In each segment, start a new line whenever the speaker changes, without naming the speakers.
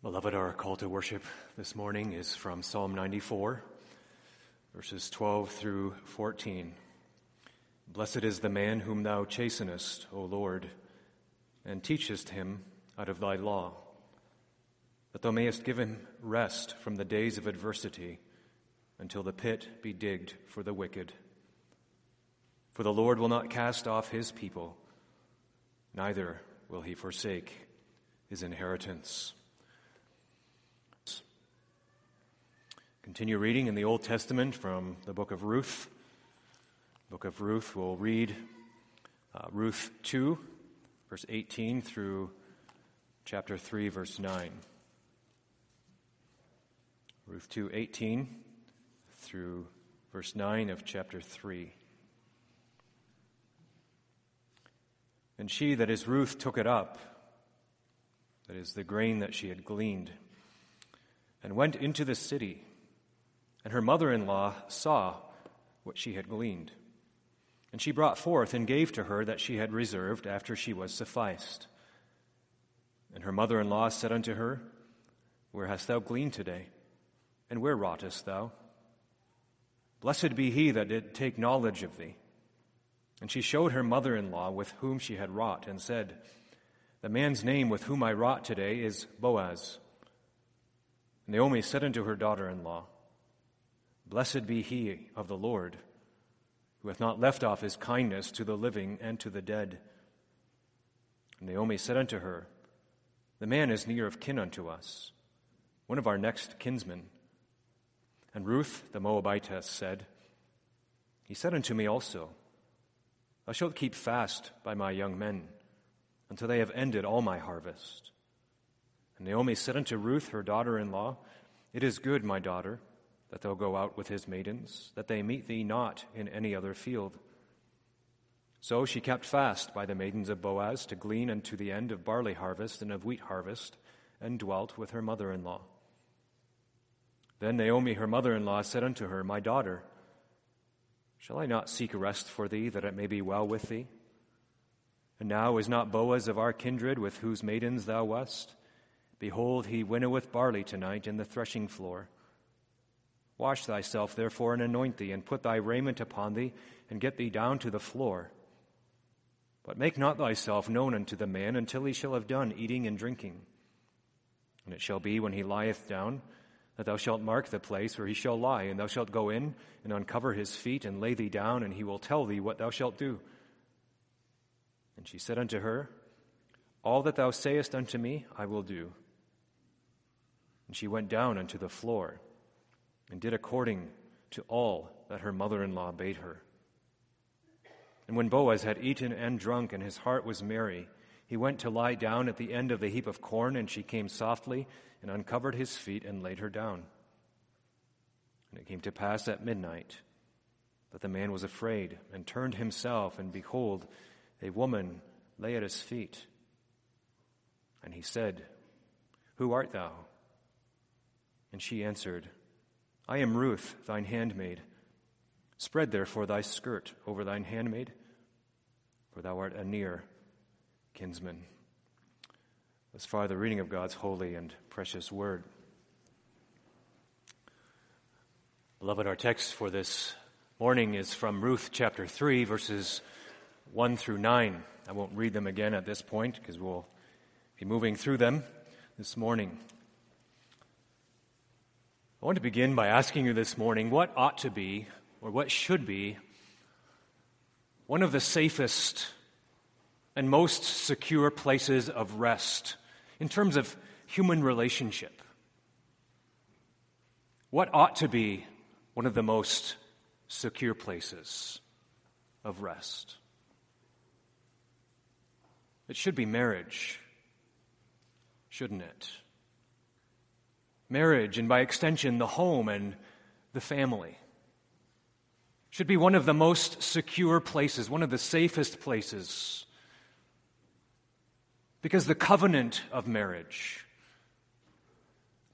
Beloved, our call to worship this morning is from Psalm 94, verses 12 through 14. Blessed is the man whom thou chastenest, O Lord, and teachest him out of thy law, that thou mayest give him rest from the days of adversity until the pit be digged for the wicked. For the Lord will not cast off his people, neither will he forsake his inheritance. Continue reading in the Old Testament from the book of Ruth. Book of Ruth, we'll read uh, Ruth 2, verse 18 through chapter 3, verse 9. Ruth 2, 18 through verse 9 of chapter 3. And she, that is Ruth, took it up, that is the grain that she had gleaned, and went into the city and her mother in law saw what she had gleaned. And she brought forth and gave to her that she had reserved after she was sufficed. And her mother in law said unto her, Where hast thou gleaned today? And where wroughtest thou? Blessed be he that did take knowledge of thee. And she showed her mother in law with whom she had wrought, and said, The man's name with whom I wrought today is Boaz. Naomi said unto her daughter in law, Blessed be he of the Lord, who hath not left off his kindness to the living and to the dead. And Naomi said unto her, The man is near of kin unto us, one of our next kinsmen. And Ruth the Moabitess said, He said unto me also, Thou shalt keep fast by my young men until they have ended all my harvest. And Naomi said unto Ruth, her daughter in law, It is good, my daughter that thou go out with his maidens, that they meet thee not in any other field. So she kept fast by the maidens of Boaz to glean unto the end of barley harvest and of wheat harvest, and dwelt with her mother in law. Then Naomi, her mother in law, said unto her, My daughter, shall I not seek rest for thee, that it may be well with thee? And now is not Boaz of our kindred, with whose maidens thou wast? Behold, he winnoweth barley tonight in the threshing floor. Wash thyself, therefore, and anoint thee, and put thy raiment upon thee, and get thee down to the floor. But make not thyself known unto the man until he shall have done eating and drinking. And it shall be when he lieth down, that thou shalt mark the place where he shall lie, and thou shalt go in and uncover his feet, and lay thee down, and he will tell thee what thou shalt do. And she said unto her, All that thou sayest unto me, I will do. And she went down unto the floor and did according to all that her mother in law bade her. And when Boaz had eaten and drunk, and his heart was merry, he went to lie down at the end of the heap of corn, and she came softly and uncovered his feet and laid her down. And it came to pass at midnight that the man was afraid and turned himself, and behold, a woman lay at his feet. And he said, Who art thou? And she answered, I am Ruth, thine handmaid. Spread therefore thy skirt over thine handmaid, for thou art a near kinsman. As far the reading of God's holy and precious word. Beloved, our text for this morning is from Ruth chapter 3, verses 1 through 9. I won't read them again at this point because we'll be moving through them this morning. I want to begin by asking you this morning what ought to be, or what should be, one of the safest and most secure places of rest in terms of human relationship. What ought to be one of the most secure places of rest? It should be marriage, shouldn't it? Marriage, and by extension, the home and the family. Should be one of the most secure places, one of the safest places. Because the covenant of marriage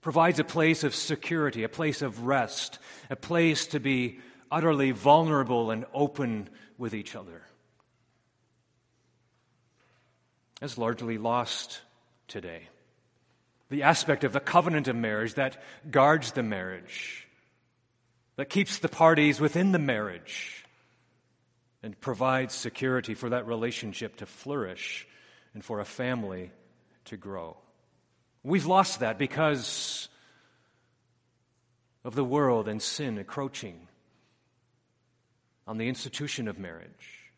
provides a place of security, a place of rest, a place to be utterly vulnerable and open with each other. That's largely lost today. The aspect of the covenant of marriage that guards the marriage, that keeps the parties within the marriage, and provides security for that relationship to flourish and for a family to grow. We've lost that because of the world and sin encroaching on the institution of marriage,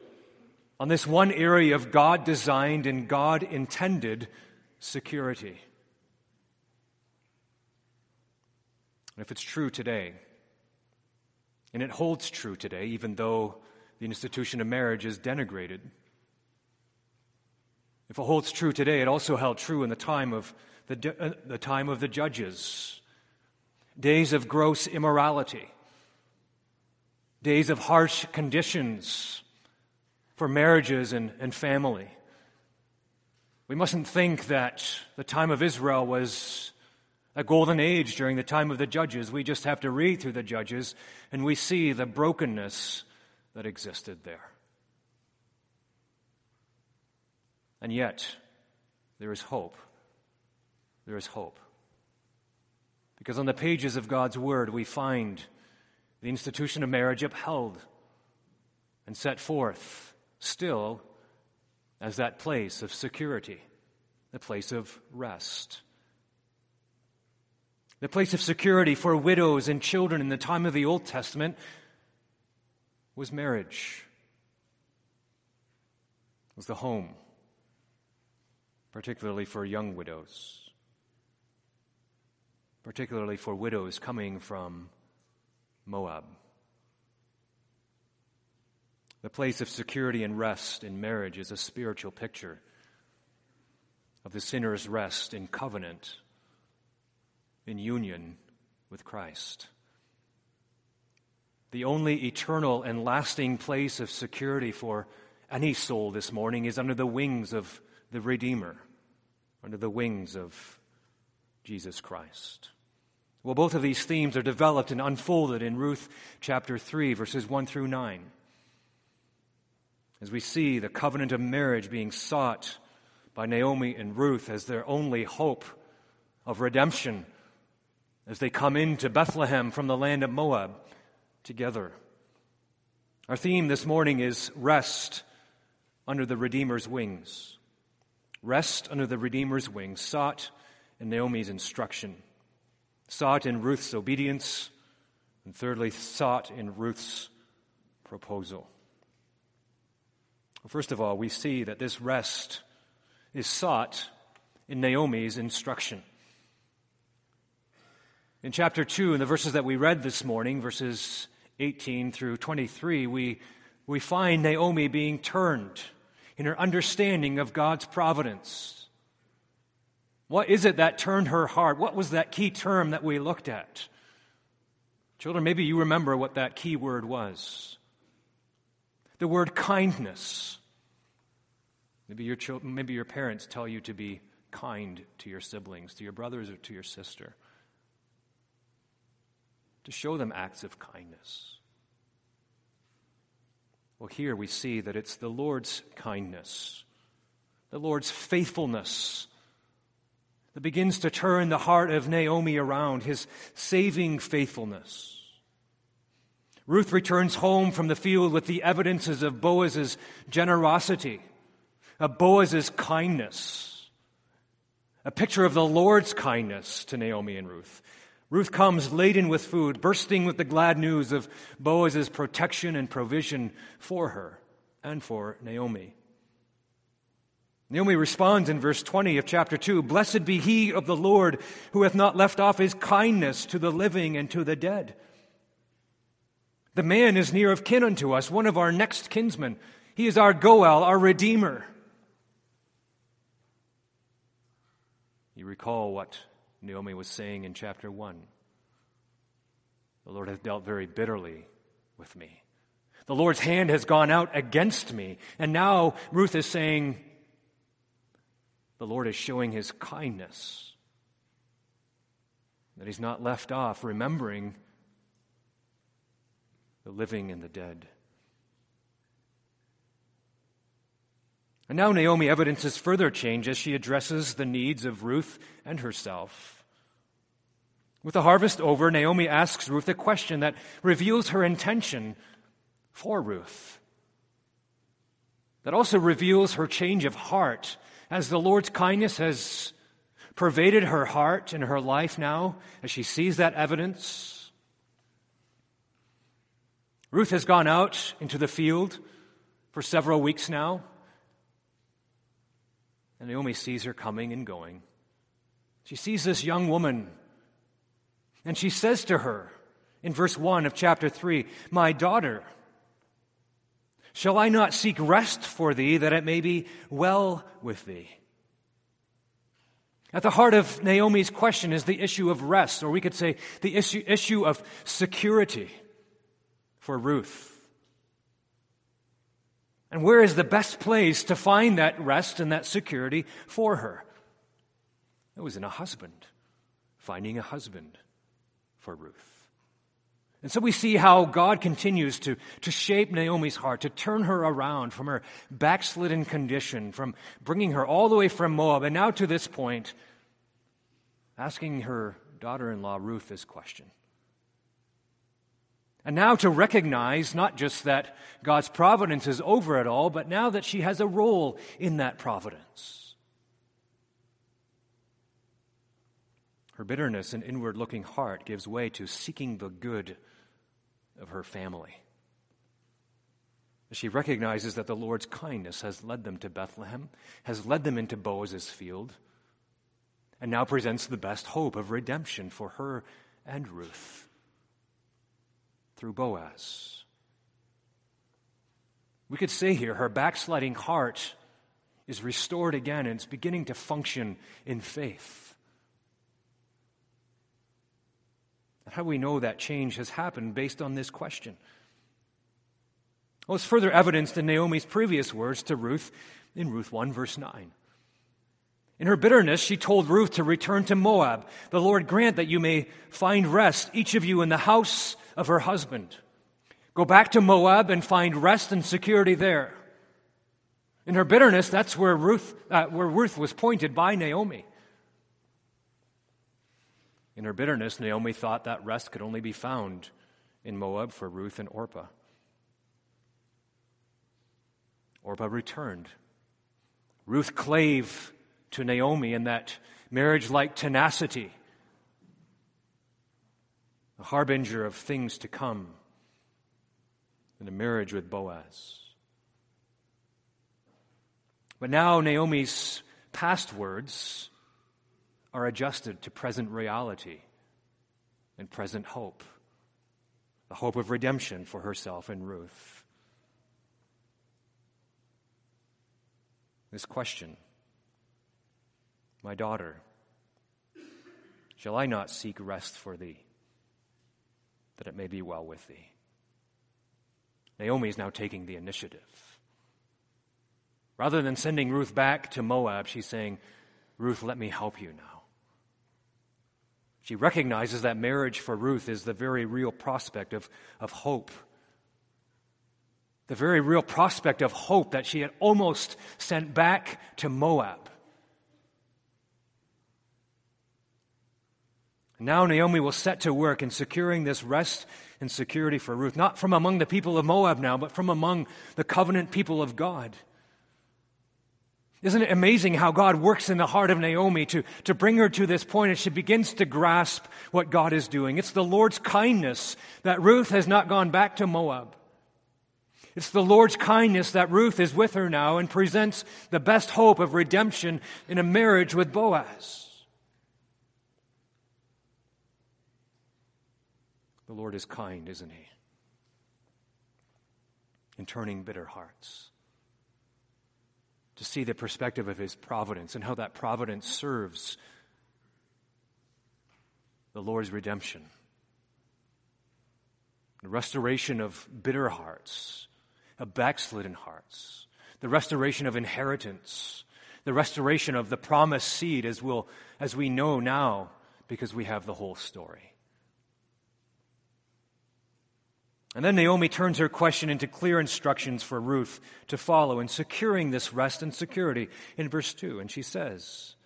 on this one area of God designed and God intended security. And if it's true today, and it holds true today, even though the institution of marriage is denigrated, if it holds true today, it also held true in the time of the, uh, the time of the judges, days of gross immorality, days of harsh conditions for marriages and, and family. We mustn't think that the time of Israel was a golden age during the time of the judges. We just have to read through the judges and we see the brokenness that existed there. And yet, there is hope. There is hope. Because on the pages of God's Word, we find the institution of marriage upheld and set forth still as that place of security, the place of rest. The place of security for widows and children in the time of the Old Testament was marriage, was the home, particularly for young widows, particularly for widows coming from Moab. The place of security and rest in marriage is a spiritual picture of the sinner's rest in covenant, in union with Christ. The only eternal and lasting place of security for any soul this morning is under the wings of the Redeemer, under the wings of Jesus Christ. Well, both of these themes are developed and unfolded in Ruth chapter 3, verses 1 through 9. As we see the covenant of marriage being sought by Naomi and Ruth as their only hope of redemption as they come into Bethlehem from the land of Moab together. Our theme this morning is rest under the Redeemer's wings. Rest under the Redeemer's wings, sought in Naomi's instruction sought in Ruth's obedience, and thirdly, sought in Ruth's proposal. First of all, we see that this rest is sought in Naomi's instruction. In chapter 2, in the verses that we read this morning, verses 18 through 23, we, we find Naomi being turned in her understanding of God's providence what is it that turned her heart? What was that key term that we looked at? Children, maybe you remember what that key word was. The word kindness. Maybe your, children, maybe your parents tell you to be kind to your siblings, to your brothers, or to your sister. To show them acts of kindness. Well, here we see that it's the Lord's kindness, the Lord's faithfulness that begins to turn the heart of Naomi around, his saving faithfulness. Ruth returns home from the field with the evidences of Boaz's generosity, of Boaz's kindness, a picture of the Lord's kindness to Naomi and Ruth. Ruth comes laden with food, bursting with the glad news of Boaz's protection and provision for her and for Naomi. Naomi responds in verse 20 of chapter 2 Blessed be he of the Lord who hath not left off his kindness to the living and to the dead. The man is near of kin unto us, one of our next kinsmen. He is our Goel, our Redeemer. You recall what Naomi was saying in chapter 1. The Lord hath dealt very bitterly with me. The Lord's hand has gone out against me. And now Ruth is saying, the Lord is showing his kindness. That he's not left off remembering the living and the dead. And now Naomi evidences further change as she addresses the needs of Ruth and herself. With the harvest over, Naomi asks Ruth a question that reveals her intention for Ruth. That also reveals her change of heart as the Lord's kindness has pervaded her heart and her life now, as she sees that evidence. Ruth has gone out into the field for several weeks now. And Naomi sees her coming and going. She sees this young woman, and she says to her in verse 1 of chapter 3 My daughter, shall I not seek rest for thee that it may be well with thee? At the heart of Naomi's question is the issue of rest, or we could say the issue, issue of security for Ruth. And where is the best place to find that rest and that security for her? It was in a husband, finding a husband for Ruth. And so we see how God continues to, to shape Naomi's heart, to turn her around from her backslidden condition, from bringing her all the way from Moab, and now to this point, asking her daughter in law Ruth this question and now to recognize not just that God's providence is over it all, but now that she has a role in that providence. Her bitterness and inward looking heart gives way to seeking the good of her family. She recognizes that the Lord's kindness has led them to Bethlehem, has led them into Boaz's field, and now presents the best hope of redemption for her and Ruth through Boaz. We could say here her backsliding heart is restored again and it's beginning to function in faith. And how do we know that change has happened based on this question? Well, it's further evidenced in Naomi's previous words to Ruth in Ruth 1, verse 9. In her bitterness, she told Ruth to return to Moab. The Lord grant that you may find rest, each of you in the house of her husband. Go back to Moab and find rest and security there. In her bitterness, that's where Ruth, uh, where Ruth was pointed by Naomi. In her bitterness, Naomi thought that rest could only be found in Moab for Ruth and Orpah. Orpah returned. Ruth clave to Naomi in that marriage like tenacity a harbinger of things to come in a marriage with Boaz. But now Naomi's past words are adjusted to present reality and present hope the hope of redemption for herself and Ruth. This question, my daughter, shall I not seek rest for thee? that it may be well with thee. Naomi is now taking the initiative. Rather than sending Ruth back to Moab, she's saying, Ruth, let me help you now. She recognizes that marriage for Ruth is the very real prospect of, of hope. The very real prospect of hope that she had almost sent back to Moab. Now Naomi will set to work in securing this rest and security for Ruth, not from among the people of Moab now, but from among the covenant people of God. Isn't it amazing how God works in the heart of Naomi to, to bring her to this point as she begins to grasp what God is doing? It's the Lord's kindness that Ruth has not gone back to Moab. It's the Lord's kindness that Ruth is with her now and presents the best hope of redemption in a marriage with Boaz. The Lord is kind, isn't He? In turning bitter hearts. To see the perspective of His providence and how that providence serves the Lord's redemption. The restoration of bitter hearts, of backslidden hearts, the restoration of inheritance, the restoration of the promised seed as we'll, as we know now because we have the whole story. And then Naomi turns her question into clear instructions for Ruth to follow in securing this rest and security in verse 2. And she says,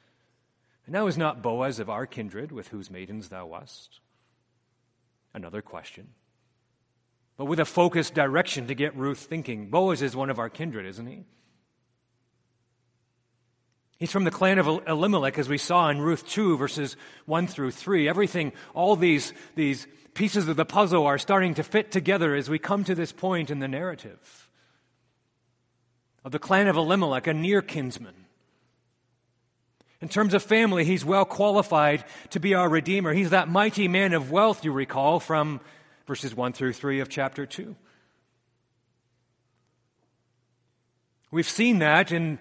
now is not Boaz of our kindred with whose maidens thou wast? Another question. But with a focused direction to get Ruth thinking. Boaz is one of our kindred, isn't he? He's from the clan of Elimelech, as we saw in Ruth 2, verses 1 through 3. Everything, all these, these pieces of the puzzle are starting to fit together as we come to this point in the narrative. Of the clan of Elimelech, a near kinsman. In terms of family, he's well qualified to be our Redeemer. He's that mighty man of wealth, you recall, from verses 1 through 3 of chapter 2. We've seen that in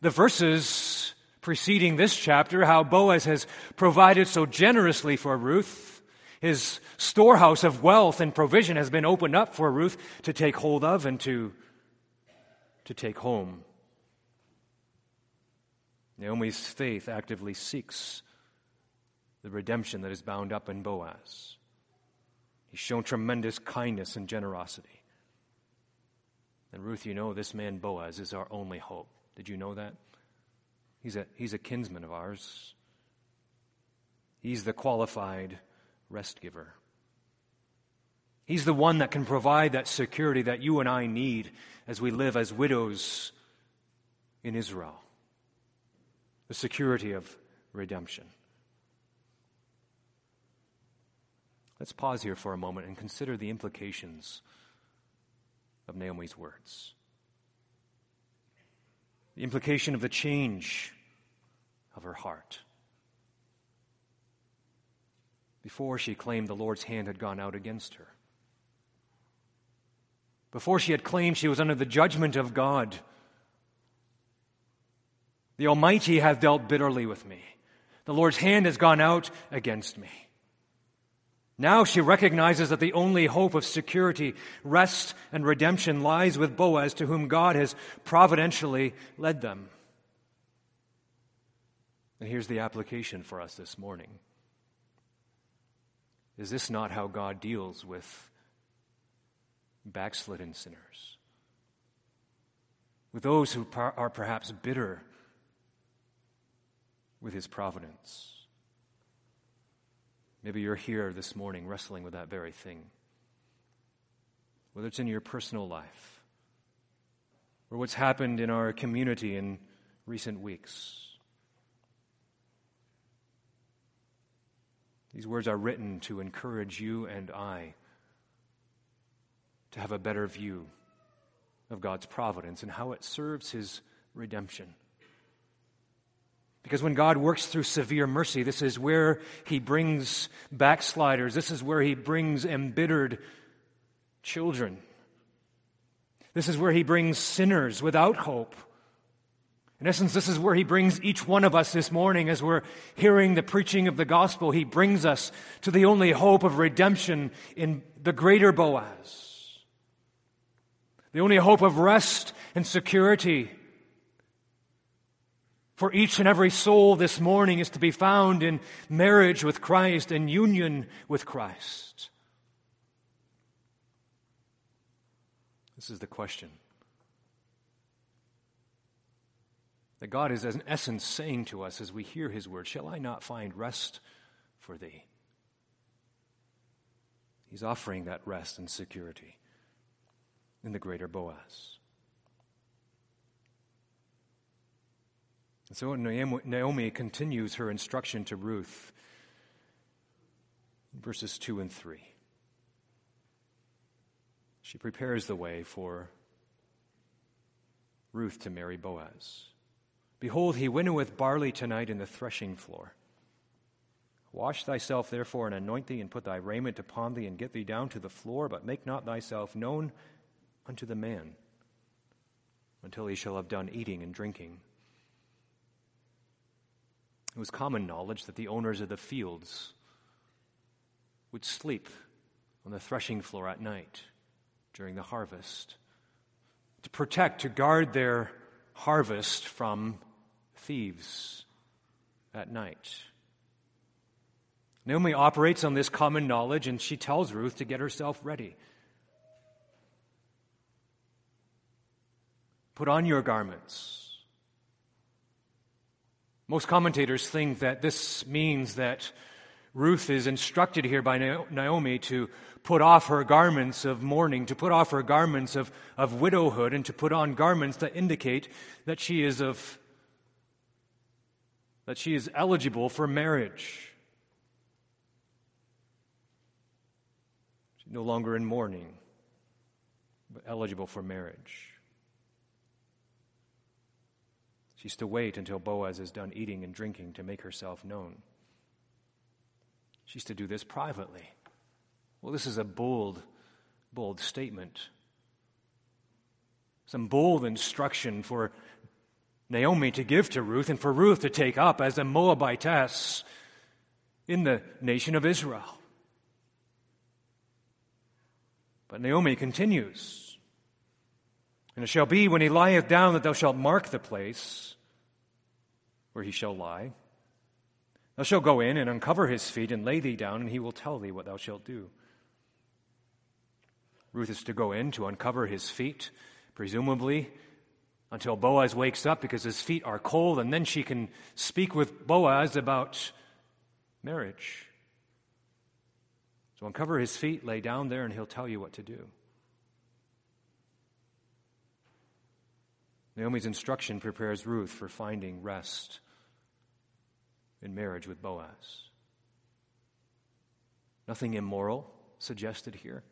the verses preceding this chapter, how Boaz has provided so generously for Ruth. His storehouse of wealth and provision has been opened up for Ruth to take hold of and to, to take home. Naomi's faith actively seeks the redemption that is bound up in Boaz. He's shown tremendous kindness and generosity. And Ruth, you know, this man Boaz is our only hope. Did you know that? He's a, he's a kinsman of ours. He's the qualified rest giver. He's the one that can provide that security that you and I need as we live as widows in Israel. The security of redemption. Let's pause here for a moment and consider the implications of Naomi's words the implication of the change of her heart. Before she claimed the Lord's hand had gone out against her. Before she had claimed she was under the judgment of God. The Almighty hath dealt bitterly with me. The Lord's hand has gone out against me. Now she recognizes that the only hope of security, rest, and redemption lies with Boaz, to whom God has providentially led them. And here's the application for us this morning. Is this not how God deals with backslidden sinners? With those who are perhaps bitter with his providence? Maybe you're here this morning wrestling with that very thing. Whether it's in your personal life or what's happened in our community in recent weeks. These words are written to encourage you and I to have a better view of God's providence and how it serves His redemption. Because when God works through severe mercy, this is where He brings backsliders. This is where He brings embittered children. This is where He brings sinners without hope. In essence, this is where He brings each one of us this morning as we're hearing the preaching of the gospel. He brings us to the only hope of redemption in the greater Boaz. The only hope of rest and security for each and every soul this morning is to be found in marriage with Christ and union with Christ. This is the question. That God is, in essence, saying to us as we hear His word, Shall I not find rest for thee? He's offering that rest and security in the greater Boaz. So Naomi continues her instruction to Ruth, verses 2 and 3. She prepares the way for Ruth to marry Boaz. Behold, he winnoweth barley tonight in the threshing floor. Wash thyself therefore and anoint thee, and put thy raiment upon thee, and get thee down to the floor, but make not thyself known unto the man until he shall have done eating and drinking. It was common knowledge that the owners of the fields would sleep on the threshing floor at night during the harvest to protect, to guard their harvest from thieves at night. Naomi operates on this common knowledge and she tells Ruth to get herself ready. Put on your garments most commentators think that this means that Ruth is instructed here by Naomi to put off her garments of mourning, to put off her garments of, of widowhood, and to put on garments that indicate that she is of that she is eligible for marriage. She's no longer in mourning, but eligible for marriage. She's to wait until Boaz is done eating and drinking to make herself known. She's to do this privately. Well, this is a bold, bold statement. Some bold instruction for Naomi to give to Ruth and for Ruth to take up as a Moabitess in the nation of Israel. But Naomi continues. And it shall be when he lieth down that thou shalt mark the place where he shall lie. Thou shalt go in and uncover his feet and lay thee down, and he will tell thee what thou shalt do. Ruth is to go in to uncover his feet, presumably until Boaz wakes up because his feet are cold, and then she can speak with Boaz about marriage. So uncover his feet, lay down there, and he'll tell you what to do. Naomi's instruction prepares Ruth for finding rest in marriage with Boaz. Nothing immoral suggested here.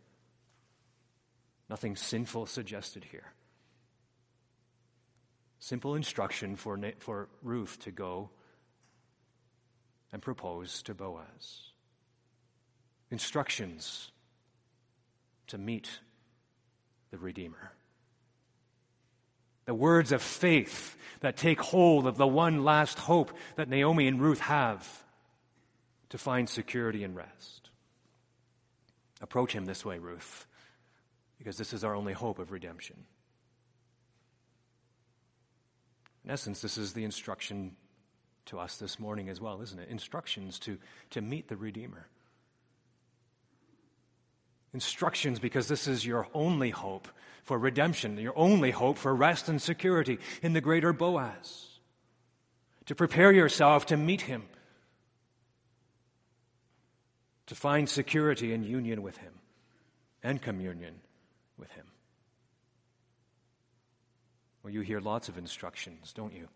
Nothing sinful suggested here. Simple instruction for, for Ruth to go and propose to Boaz. Instructions to meet the Redeemer the words of faith that take hold of the one last hope that Naomi and Ruth have to find security and rest. Approach him this way, Ruth, because this is our only hope of redemption. In essence, this is the instruction to us this morning as well, isn't it? Instructions to, to meet the Redeemer. Instructions because this is your only hope for redemption, your only hope for rest and security in the greater Boaz. To prepare yourself to meet him, to find security and union with him and communion with him. Well, you hear lots of instructions, don't you?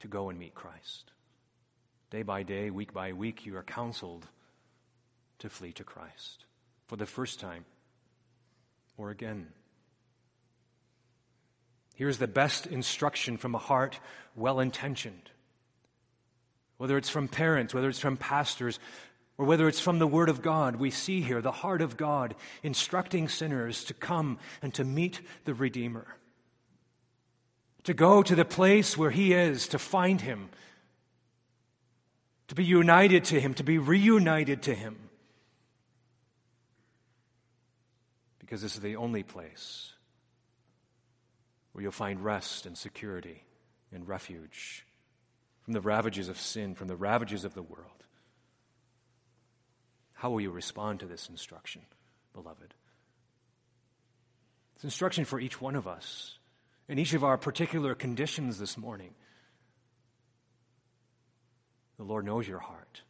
To go and meet Christ. Day by day, week by week, you are counseled to flee to Christ for the first time or again. Here's the best instruction from a heart well intentioned. Whether it's from parents, whether it's from pastors, or whether it's from the Word of God, we see here the heart of God instructing sinners to come and to meet the Redeemer. To go to the place where He is, to find Him, to be united to Him, to be reunited to Him. Because this is the only place where you'll find rest and security and refuge from the ravages of sin, from the ravages of the world. How will you respond to this instruction, beloved? It's instruction for each one of us in each of our particular conditions this morning. The Lord knows your heart.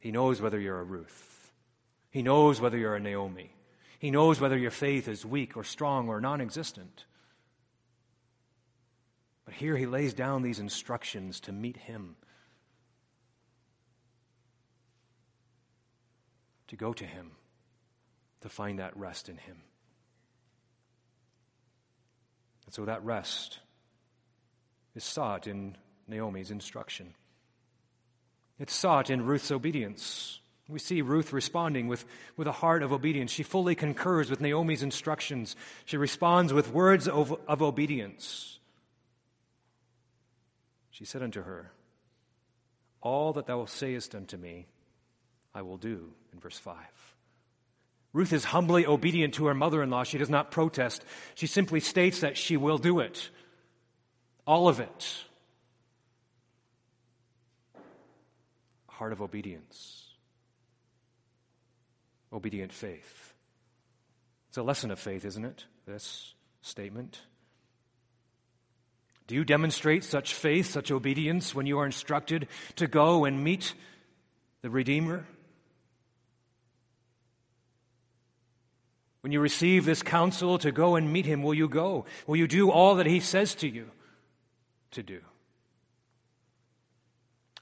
He knows whether you're a Ruth. He knows whether you're a Naomi. He knows whether your faith is weak or strong or non existent. But here he lays down these instructions to meet him, to go to him, to find that rest in him. And so that rest is sought in Naomi's instruction. It's sought in Ruth's obedience. We see Ruth responding with, with a heart of obedience. She fully concurs with Naomi's instructions. She responds with words of, of obedience. She said unto her, All that thou sayest unto me, I will do, in verse 5. Ruth is humbly obedient to her mother in law. She does not protest. She simply states that she will do it. All of it. heart of obedience obedient faith. It's a lesson of faith, isn't it? this statement? Do you demonstrate such faith, such obedience when you are instructed to go and meet the Redeemer? When you receive this counsel to go and meet him, will you go? Will you do all that he says to you to do?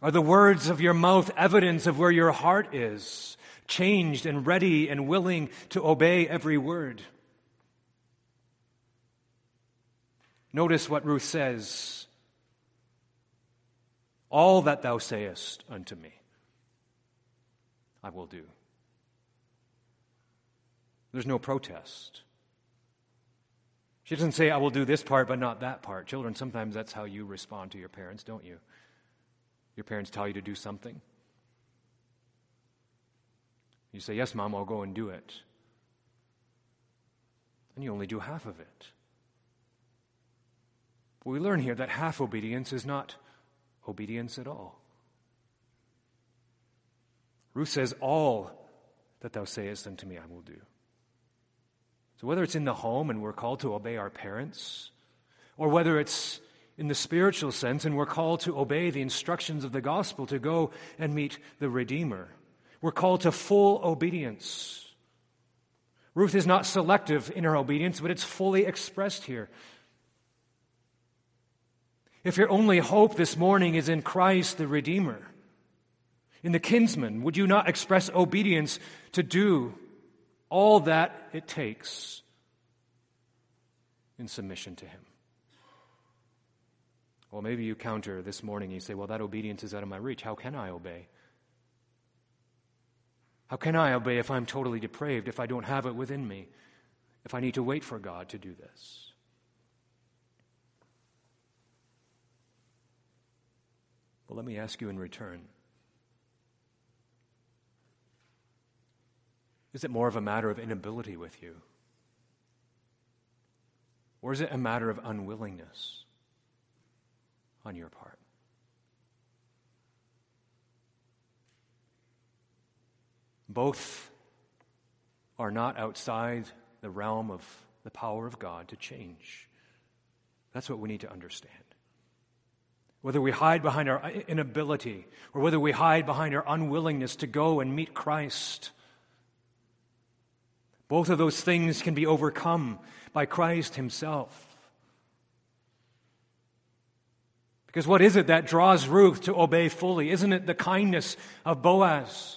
Are the words of your mouth evidence of where your heart is, changed and ready and willing to obey every word? Notice what Ruth says All that thou sayest unto me, I will do. There's no protest. She doesn't say, I will do this part, but not that part. Children, sometimes that's how you respond to your parents, don't you? Your parents tell you to do something. You say, Yes, Mom, I'll go and do it. And you only do half of it. We learn here that half obedience is not obedience at all. Ruth says, All that thou sayest unto me, I will do. So whether it's in the home and we're called to obey our parents, or whether it's in the spiritual sense and we're called to obey the instructions of the gospel to go and meet the Redeemer, we're called to full obedience. Ruth is not selective in her obedience, but it's fully expressed here. If your only hope this morning is in Christ the Redeemer, in the kinsman, would you not express obedience to do all that it takes in submission to Him. Well, maybe you counter this morning and you say, Well, that obedience is out of my reach. How can I obey? How can I obey if I'm totally depraved, if I don't have it within me, if I need to wait for God to do this? Well, let me ask you in return Is it more of a matter of inability with you? Or is it a matter of unwillingness on your part? Both are not outside the realm of the power of God to change. That's what we need to understand. Whether we hide behind our inability or whether we hide behind our unwillingness to go and meet Christ, both of those things can be overcome by Christ Himself. Because what is it that draws Ruth to obey fully? Isn't it the kindness of Boaz?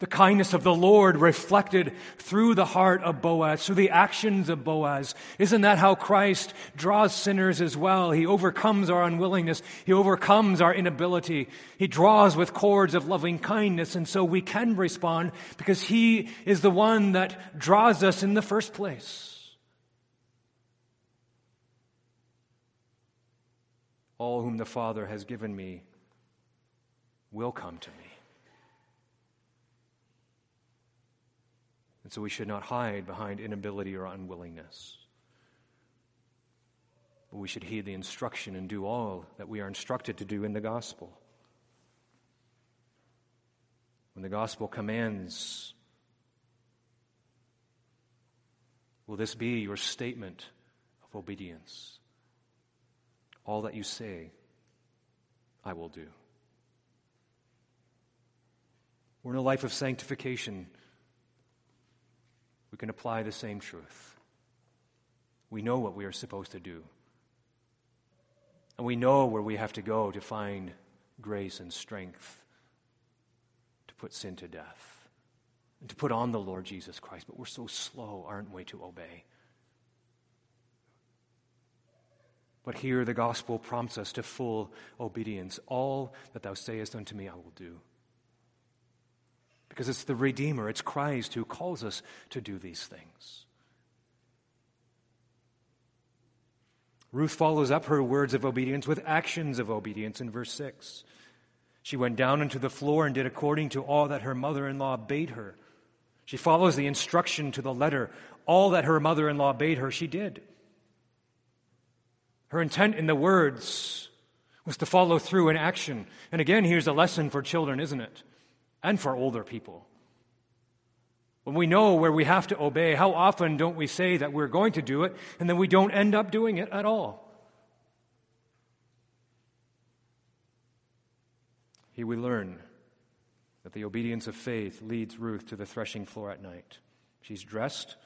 The kindness of the Lord reflected through the heart of Boaz, through the actions of Boaz. Isn't that how Christ draws sinners as well? He overcomes our unwillingness. He overcomes our inability. He draws with cords of loving kindness. And so we can respond because He is the one that draws us in the first place. All whom the Father has given me will come to me. And so we should not hide behind inability or unwillingness. But we should heed the instruction and do all that we are instructed to do in the gospel. When the gospel commands, will this be your statement of obedience? All that you say, I will do. We're in a life of sanctification we can apply the same truth. We know what we are supposed to do. And we know where we have to go to find grace and strength to put sin to death and to put on the Lord Jesus Christ. But we're so slow, aren't we, to obey? But here the gospel prompts us to full obedience. All that thou sayest unto me, I will do because it's the Redeemer, it's Christ who calls us to do these things. Ruth follows up her words of obedience with actions of obedience in verse 6. She went down into the floor and did according to all that her mother in law bade her. She follows the instruction to the letter. All that her mother in law bade her, she did. Her intent in the words was to follow through in action. And again, here's a lesson for children, isn't it? And for older people. When we know where we have to obey, how often don't we say that we're going to do it and then we don't end up doing it at all? Here we learn that the obedience of faith leads Ruth to the threshing floor at night. She's dressed,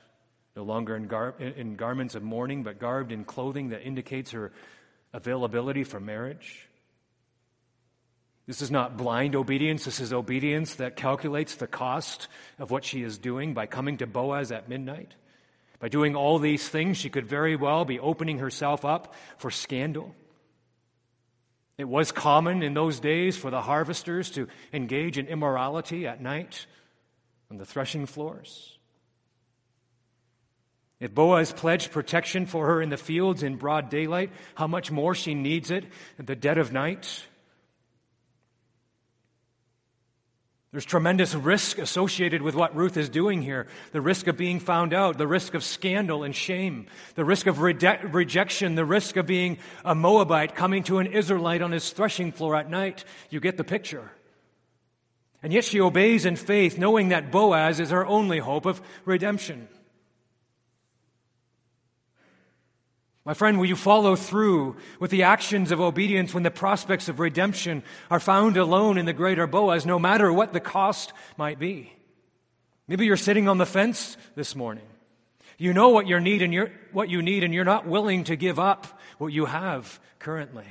no longer in, gar- in garments of mourning, but garbed in clothing that indicates her availability for marriage. This is not blind obedience. This is obedience that calculates the cost of what she is doing by coming to Boaz at midnight. By doing all these things, she could very well be opening herself up for scandal. It was common in those days for the harvesters to engage in immorality at night on the threshing floors. If Boaz pledged protection for her in the fields in broad daylight, how much more she needs it at the dead of night There's tremendous risk associated with what Ruth is doing here. The risk of being found out, the risk of scandal and shame, the risk of rede- rejection, the risk of being a Moabite coming to an Israelite on his threshing floor at night. You get the picture. And yet she obeys in faith, knowing that Boaz is her only hope of redemption. My friend, will you follow through with the actions of obedience when the prospects of redemption are found alone in the greater Boaz, no matter what the cost might be? Maybe you're sitting on the fence this morning. You know what you need and you're, what you need and you're not willing to give up what you have currently.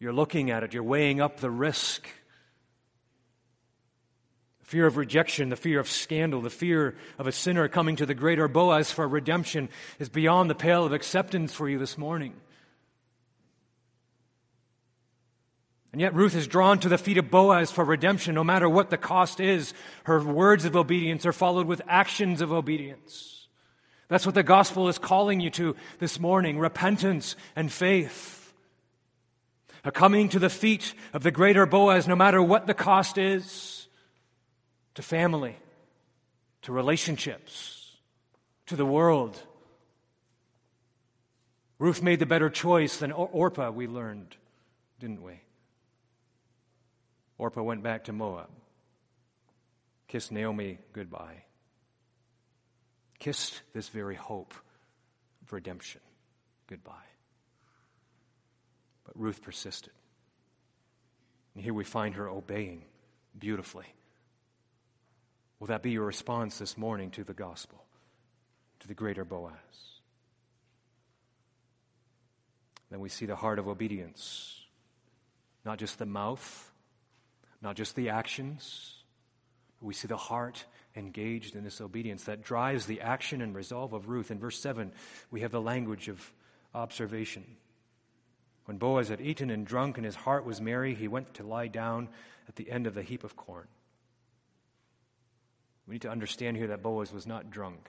You're looking at it, you're weighing up the risk fear of rejection, the fear of scandal, the fear of a sinner coming to the greater Boaz for redemption is beyond the pale of acceptance for you this morning. And yet Ruth is drawn to the feet of Boaz for redemption, no matter what the cost is. Her words of obedience are followed with actions of obedience. That's what the gospel is calling you to this morning repentance and faith. A coming to the feet of the greater Boaz, no matter what the cost is to family, to relationships, to the world. Ruth made the better choice than Orpah, we learned, didn't we? Orpah went back to Moab, kissed Naomi goodbye, kissed this very hope of redemption goodbye. But Ruth persisted. And here we find her obeying beautifully. Will that be your response this morning to the gospel, to the greater Boaz? Then we see the heart of obedience, not just the mouth, not just the actions. We see the heart engaged in this obedience that drives the action and resolve of Ruth. In verse 7, we have the language of observation. When Boaz had eaten and drunk and his heart was merry, he went to lie down at the end of the heap of corn. We need to understand here that Boaz was not drunk.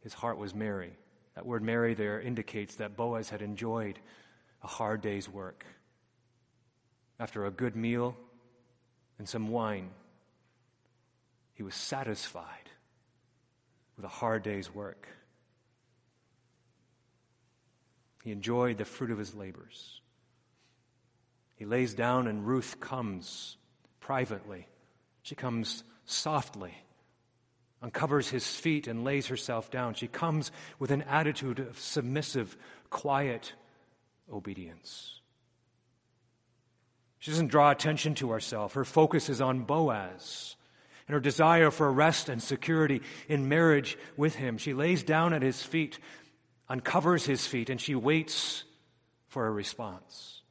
His heart was merry. That word merry there indicates that Boaz had enjoyed a hard day's work. After a good meal and some wine, he was satisfied with a hard day's work. He enjoyed the fruit of his labors. He lays down, and Ruth comes privately. She comes softly, uncovers his feet, and lays herself down. She comes with an attitude of submissive, quiet obedience. She doesn't draw attention to herself. Her focus is on Boaz and her desire for rest and security in marriage with him. She lays down at his feet, uncovers his feet, and she waits for a response.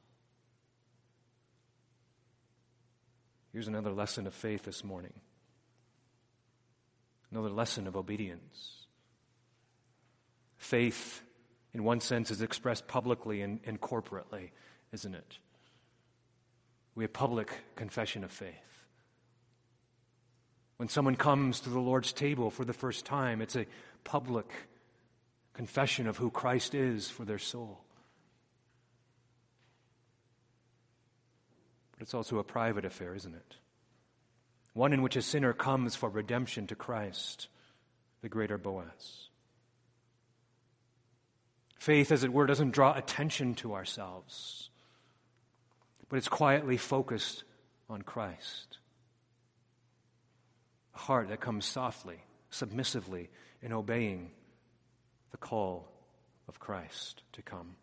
Here's another lesson of faith this morning another lesson of obedience. Faith, in one sense, is expressed publicly and, and corporately, isn't it? We have public confession of faith. When someone comes to the Lord's table for the first time, it's a public confession of who Christ is for their soul. But it's also a private affair, isn't it? One in which a sinner comes for redemption to Christ, the greater Boaz. Faith, as it were, doesn't draw attention to ourselves, but it's quietly focused on Christ. a heart that comes softly, submissively, in obeying the call of Christ to come.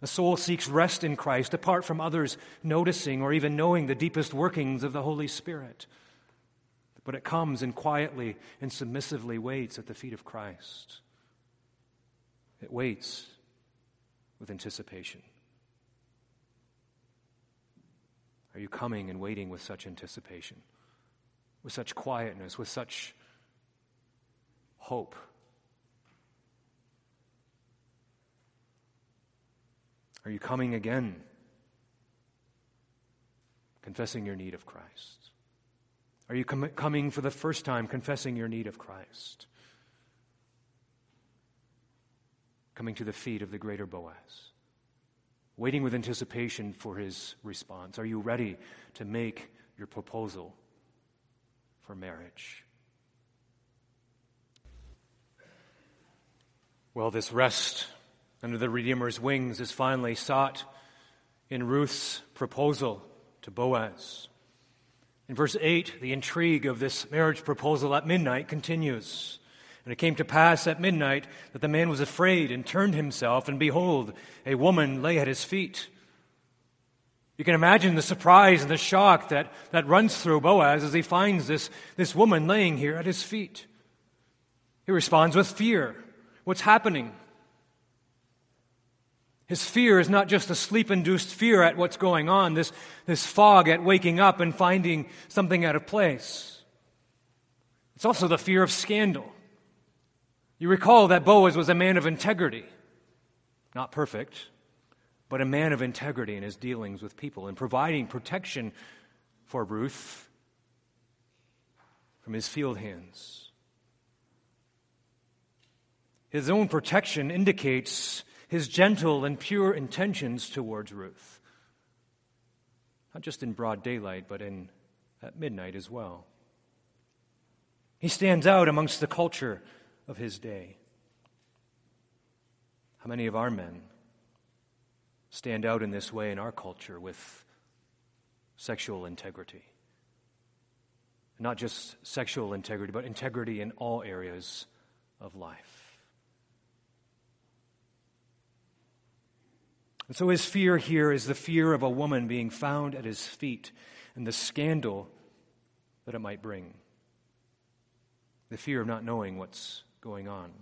The soul seeks rest in Christ apart from others noticing or even knowing the deepest workings of the Holy Spirit. But it comes and quietly and submissively waits at the feet of Christ. It waits with anticipation. Are you coming and waiting with such anticipation, with such quietness, with such hope? Are you coming again, confessing your need of Christ? Are you com- coming for the first time, confessing your need of Christ? Coming to the feet of the greater Boaz? waiting with anticipation for his response? Are you ready to make your proposal for marriage? Well, this rest under the Redeemer's wings is finally sought in Ruth's proposal to Boaz. In verse 8, the intrigue of this marriage proposal at midnight continues. And it came to pass at midnight that the man was afraid and turned himself, and behold, a woman lay at his feet. You can imagine the surprise and the shock that, that runs through Boaz as he finds this, this woman laying here at his feet. He responds with fear. What's happening? His fear is not just a sleep induced fear at what's going on, this, this fog at waking up and finding something out of place. It's also the fear of scandal. You recall that Boaz was a man of integrity. Not perfect, but a man of integrity in his dealings with people and providing protection for Ruth from his field hands. His own protection indicates his gentle and pure intentions towards Ruth. Not just in broad daylight, but in at midnight as well. He stands out amongst the culture of his day. How many of our men stand out in this way in our culture with sexual integrity? Not just sexual integrity, but integrity in all areas of life. And so his fear here is the fear of a woman being found at his feet and the scandal that it might bring. The fear of not knowing what's going on.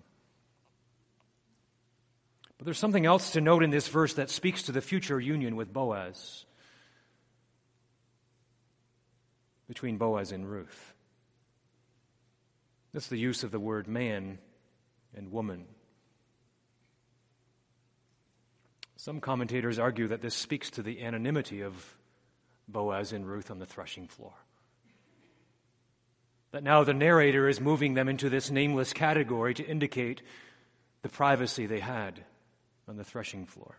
But there's something else to note in this verse that speaks to the future union with Boaz, between Boaz and Ruth. That's the use of the word man and woman. Some commentators argue that this speaks to the anonymity of Boaz and Ruth on the threshing floor. That now the narrator is moving them into this nameless category to indicate the privacy they had on the threshing floor.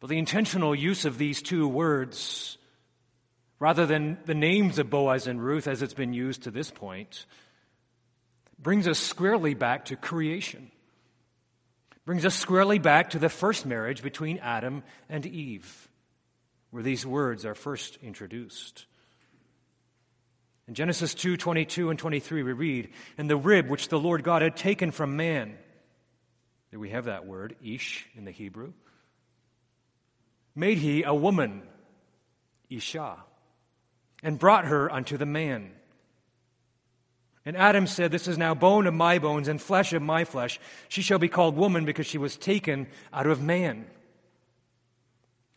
But the intentional use of these two words, rather than the names of Boaz and Ruth as it's been used to this point, brings us squarely back to creation. Brings us squarely back to the first marriage between Adam and Eve, where these words are first introduced. In Genesis 2 22 and 23, we read, And the rib which the Lord God had taken from man, there we have that word, ish in the Hebrew, made he a woman, Isha, and brought her unto the man. And Adam said, This is now bone of my bones and flesh of my flesh. She shall be called woman because she was taken out of man.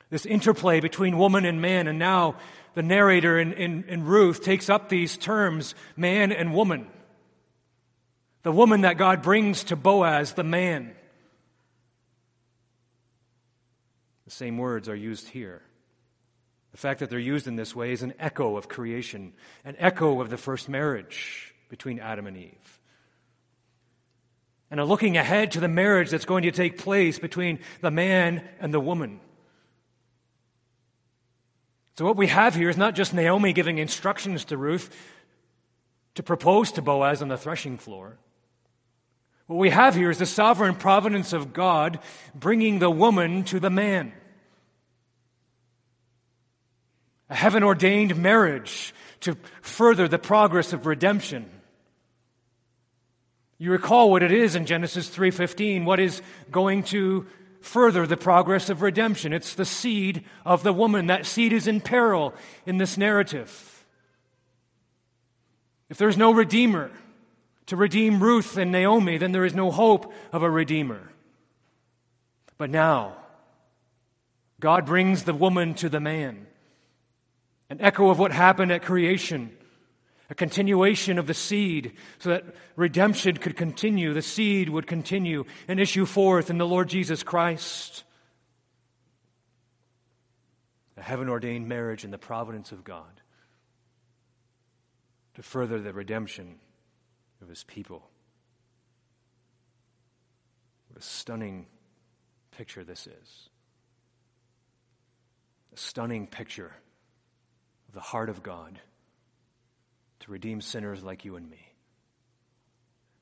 This interplay between woman and man, and now the narrator in, in, in Ruth takes up these terms, man and woman. The woman that God brings to Boaz, the man. The same words are used here. The fact that they're used in this way is an echo of creation, an echo of the first marriage between Adam and Eve. And a looking ahead to the marriage that's going to take place between the man and the woman. So, what we have here is not just Naomi giving instructions to Ruth to propose to Boaz on the threshing floor. What we have here is the sovereign providence of God bringing the woman to the man. a heaven ordained marriage to further the progress of redemption. You recall what it is in Genesis 3:15, what is going to further the progress of redemption. It's the seed of the woman. That seed is in peril in this narrative. If there's no redeemer to redeem Ruth and Naomi, then there is no hope of a redeemer. But now, God brings the woman to the man. An echo of what happened at creation a continuation of the seed so that redemption could continue. The seed would continue and issue forth in the Lord Jesus Christ. A heaven ordained marriage in the providence of God to further the redemption of his people. What a stunning picture this is. A stunning picture of the heart of God to redeem sinners like you and me.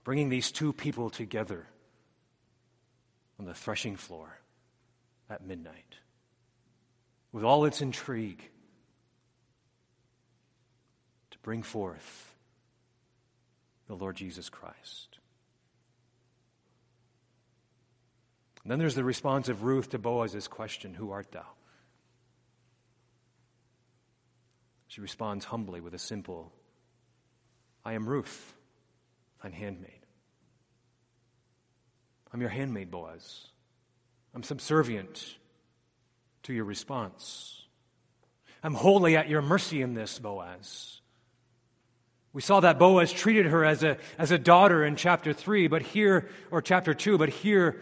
Bringing these two people together on the threshing floor at midnight with all its intrigue to bring forth the Lord Jesus Christ. And then there's the response of Ruth to Boaz's question, Who art thou? She responds humbly with a simple I am Ruth, thine handmaid. I'm your handmaid, Boaz. I'm subservient to your response. I'm wholly at your mercy in this, Boaz. We saw that Boaz treated her as a, as a daughter in chapter 3, but here, or chapter 2, but here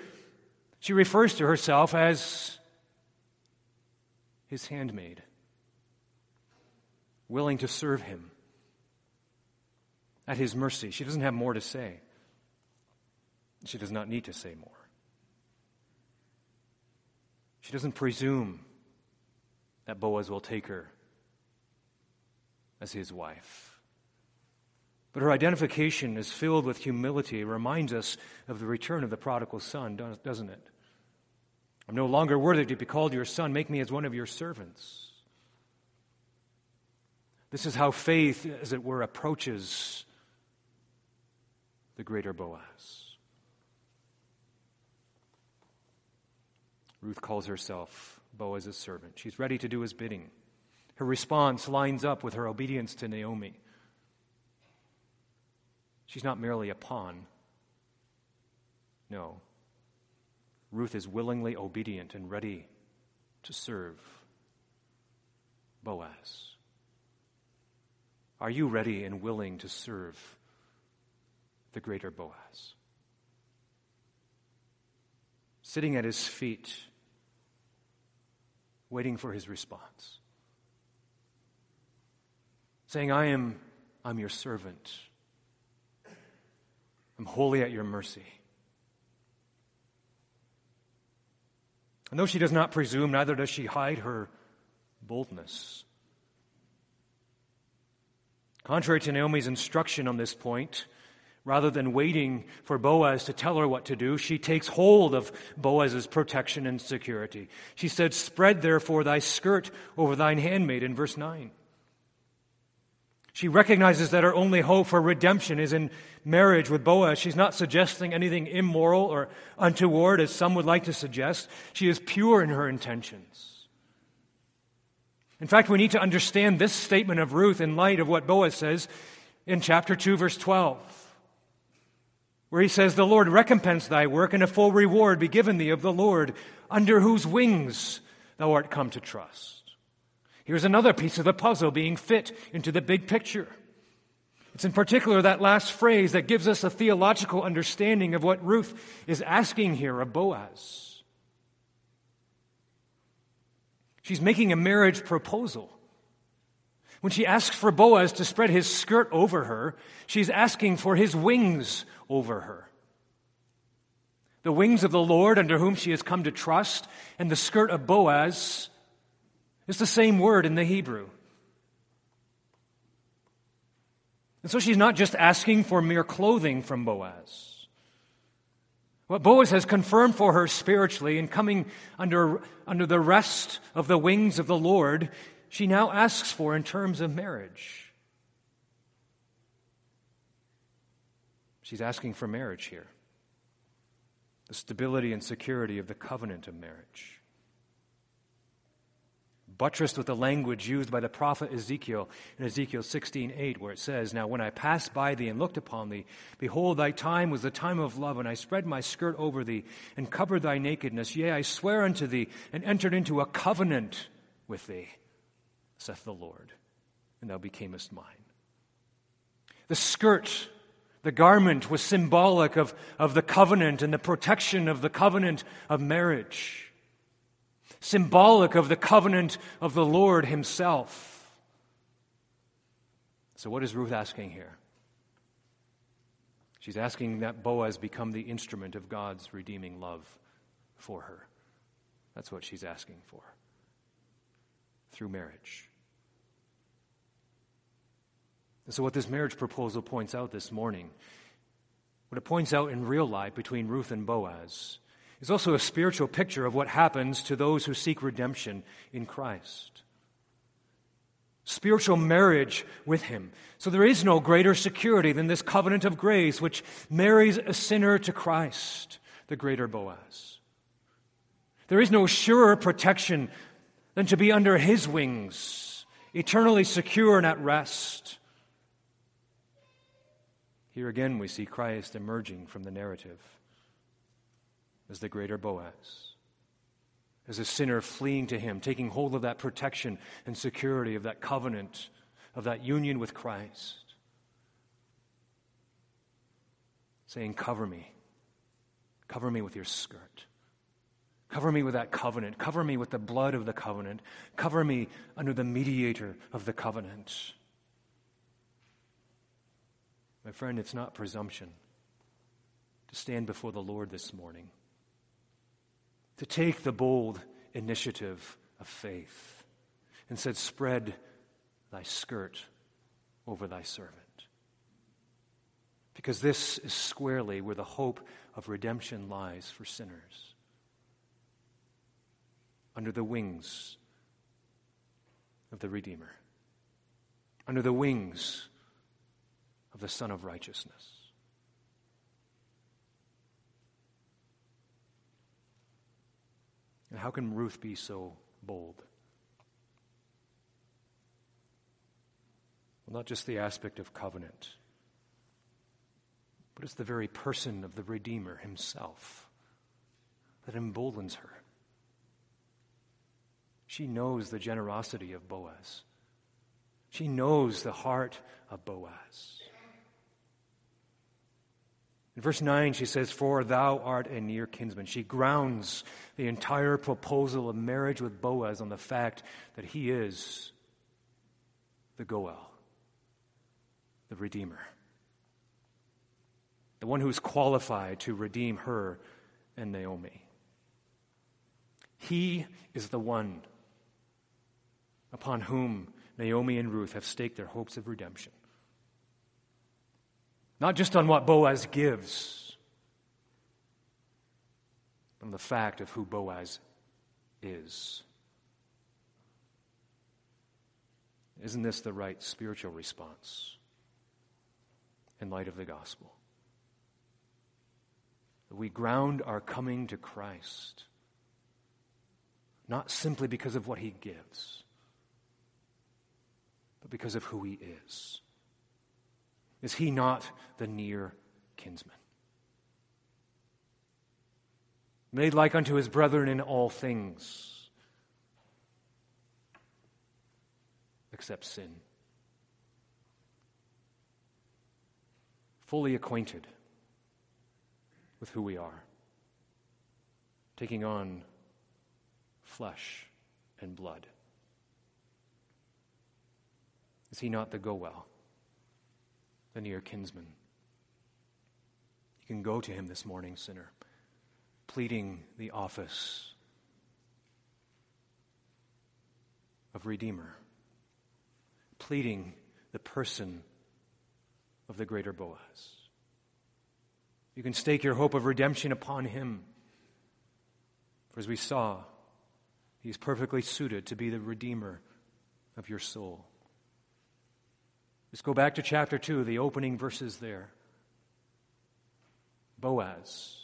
she refers to herself as his handmaid, willing to serve him at his mercy. She doesn't have more to say. She does not need to say more. She doesn't presume that Boaz will take her as his wife. But her identification is filled with humility. It reminds us of the return of the prodigal son, doesn't it? I'm no longer worthy to be called your son. Make me as one of your servants. This is how faith, as it were, approaches the greater Boaz. Ruth calls herself Boaz's servant. She's ready to do his bidding. Her response lines up with her obedience to Naomi. She's not merely a pawn. No. Ruth is willingly obedient and ready to serve Boaz. Are you ready and willing to serve the greater Boaz. Sitting at his feet, waiting for his response. Saying, I am I'm your servant. I'm wholly at your mercy. And though she does not presume, neither does she hide her boldness. Contrary to Naomi's instruction on this point, Rather than waiting for Boaz to tell her what to do, she takes hold of Boaz's protection and security. She said, Spread therefore thy skirt over thine handmaid, in verse 9. She recognizes that her only hope for redemption is in marriage with Boaz. She's not suggesting anything immoral or untoward, as some would like to suggest. She is pure in her intentions. In fact, we need to understand this statement of Ruth in light of what Boaz says in chapter 2, verse 12 where he says, The Lord recompense thy work, and a full reward be given thee of the Lord, under whose wings thou art come to trust. Here's another piece of the puzzle being fit into the big picture. It's in particular that last phrase that gives us a theological understanding of what Ruth is asking here of Boaz. She's making a marriage proposal. When she asks for Boaz to spread his skirt over her, she's asking for his wings over her. The wings of the Lord under whom she has come to trust, and the skirt of Boaz is the same word in the Hebrew. And so she's not just asking for mere clothing from Boaz. What Boaz has confirmed for her spiritually in coming under, under the rest of the wings of the Lord she now asks for in terms of marriage. She's asking for marriage here the stability and security of the covenant of marriage. Buttressed with the language used by the prophet Ezekiel in Ezekiel 16:8, where it says, Now when I passed by thee and looked upon thee, behold, thy time was the time of love, and I spread my skirt over thee and covered thy nakedness. Yea, I swear unto thee and entered into a covenant with thee, saith the Lord, and thou becamest mine. The skirt the garment was symbolic of, of the covenant and the protection of the covenant of marriage, symbolic of the covenant of the Lord Himself. So, what is Ruth asking here? She's asking that Boaz become the instrument of God's redeeming love for her. That's what she's asking for through marriage. And so, what this marriage proposal points out this morning, what it points out in real life between Ruth and Boaz, is also a spiritual picture of what happens to those who seek redemption in Christ. Spiritual marriage with Him. So, there is no greater security than this covenant of grace which marries a sinner to Christ, the greater Boaz. There is no surer protection than to be under His wings, eternally secure and at rest. Here again, we see Christ emerging from the narrative as the greater Boaz, as a sinner fleeing to him, taking hold of that protection and security of that covenant, of that union with Christ, saying, Cover me. Cover me with your skirt. Cover me with that covenant. Cover me with the blood of the covenant. Cover me under the mediator of the covenant. My friend, it's not presumption to stand before the Lord this morning, to take the bold initiative of faith and said, Spread thy skirt over thy servant. Because this is squarely where the hope of redemption lies for sinners. Under the wings of the Redeemer, under the wings of the Sun of Righteousness. And how can Ruth be so bold? Well, not just the aspect of covenant, but it's the very person of the Redeemer himself that emboldens her. She knows the generosity of Boaz. She knows the heart of Boaz. In verse 9, she says, For thou art a near kinsman. She grounds the entire proposal of marriage with Boaz on the fact that he is the Goel, the Redeemer, the one who is qualified to redeem her and Naomi. He is the one upon whom Naomi and Ruth have staked their hopes of redemption. Not just on what Boaz gives, but on the fact of who Boaz is. Isn't this the right spiritual response in light of the gospel? We ground our coming to Christ not simply because of what he gives, but because of who he is. Is he not the near kinsman? Made like unto his brethren in all things, except sin. Fully acquainted with who we are, taking on flesh and blood. Is he not the The near kinsman. You can go to him this morning, sinner, pleading the office of Redeemer, pleading the person of the greater Boaz. You can stake your hope of redemption upon him. For as we saw, he is perfectly suited to be the Redeemer of your soul. Let's go back to chapter 2, the opening verses there. Boaz,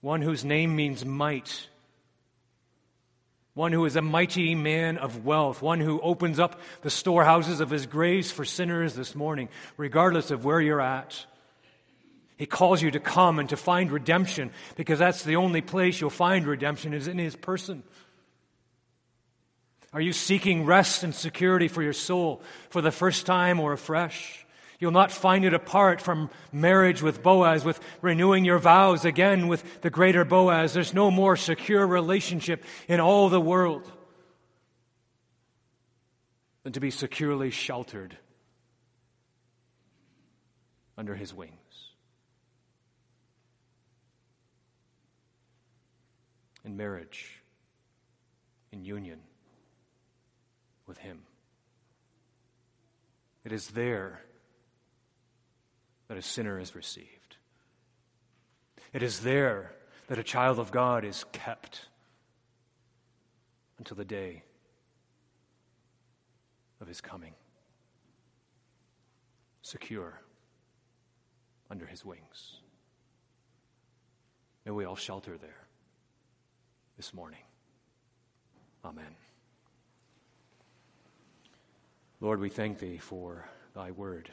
one whose name means might, one who is a mighty man of wealth, one who opens up the storehouses of his grace for sinners this morning, regardless of where you're at. He calls you to come and to find redemption because that's the only place you'll find redemption is in his person. Are you seeking rest and security for your soul for the first time or afresh? You'll not find it apart from marriage with Boaz, with renewing your vows again with the greater Boaz. There's no more secure relationship in all the world than to be securely sheltered under his wings. In marriage, in union with Him. It is there that a sinner is received. It is there that a child of God is kept until the day of His coming, secure under His wings. May we all shelter there this morning. Amen. Lord, we thank thee for thy word,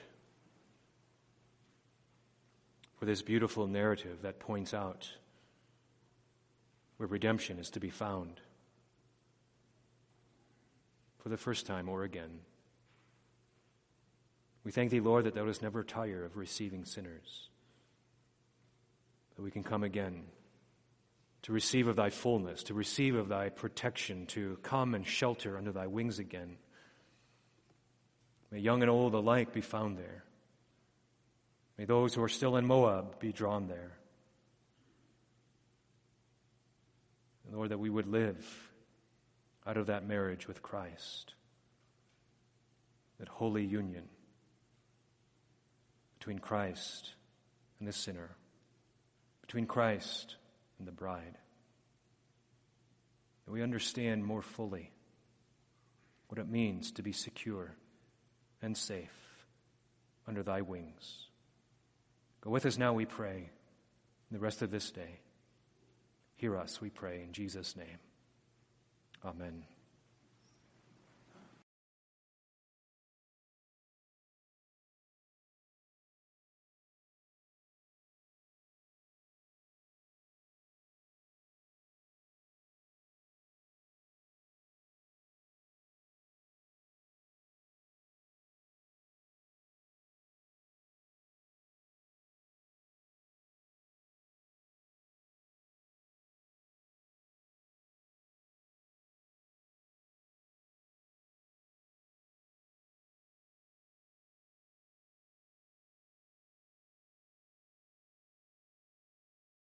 for this beautiful narrative that points out where redemption is to be found for the first time or again. We thank thee, Lord, that thou dost never tire of receiving sinners, that we can come again to receive of thy fullness, to receive of thy protection, to come and shelter under thy wings again. May young and old alike be found there. May those who are still in Moab be drawn there. And Lord, that we would live out of that marriage with Christ, that holy union between Christ and the sinner, between Christ and the bride. That we understand more fully what it means to be secure and safe under thy wings. Go with us now, we pray, the rest of this day. Hear us, we pray, in Jesus' name. Amen.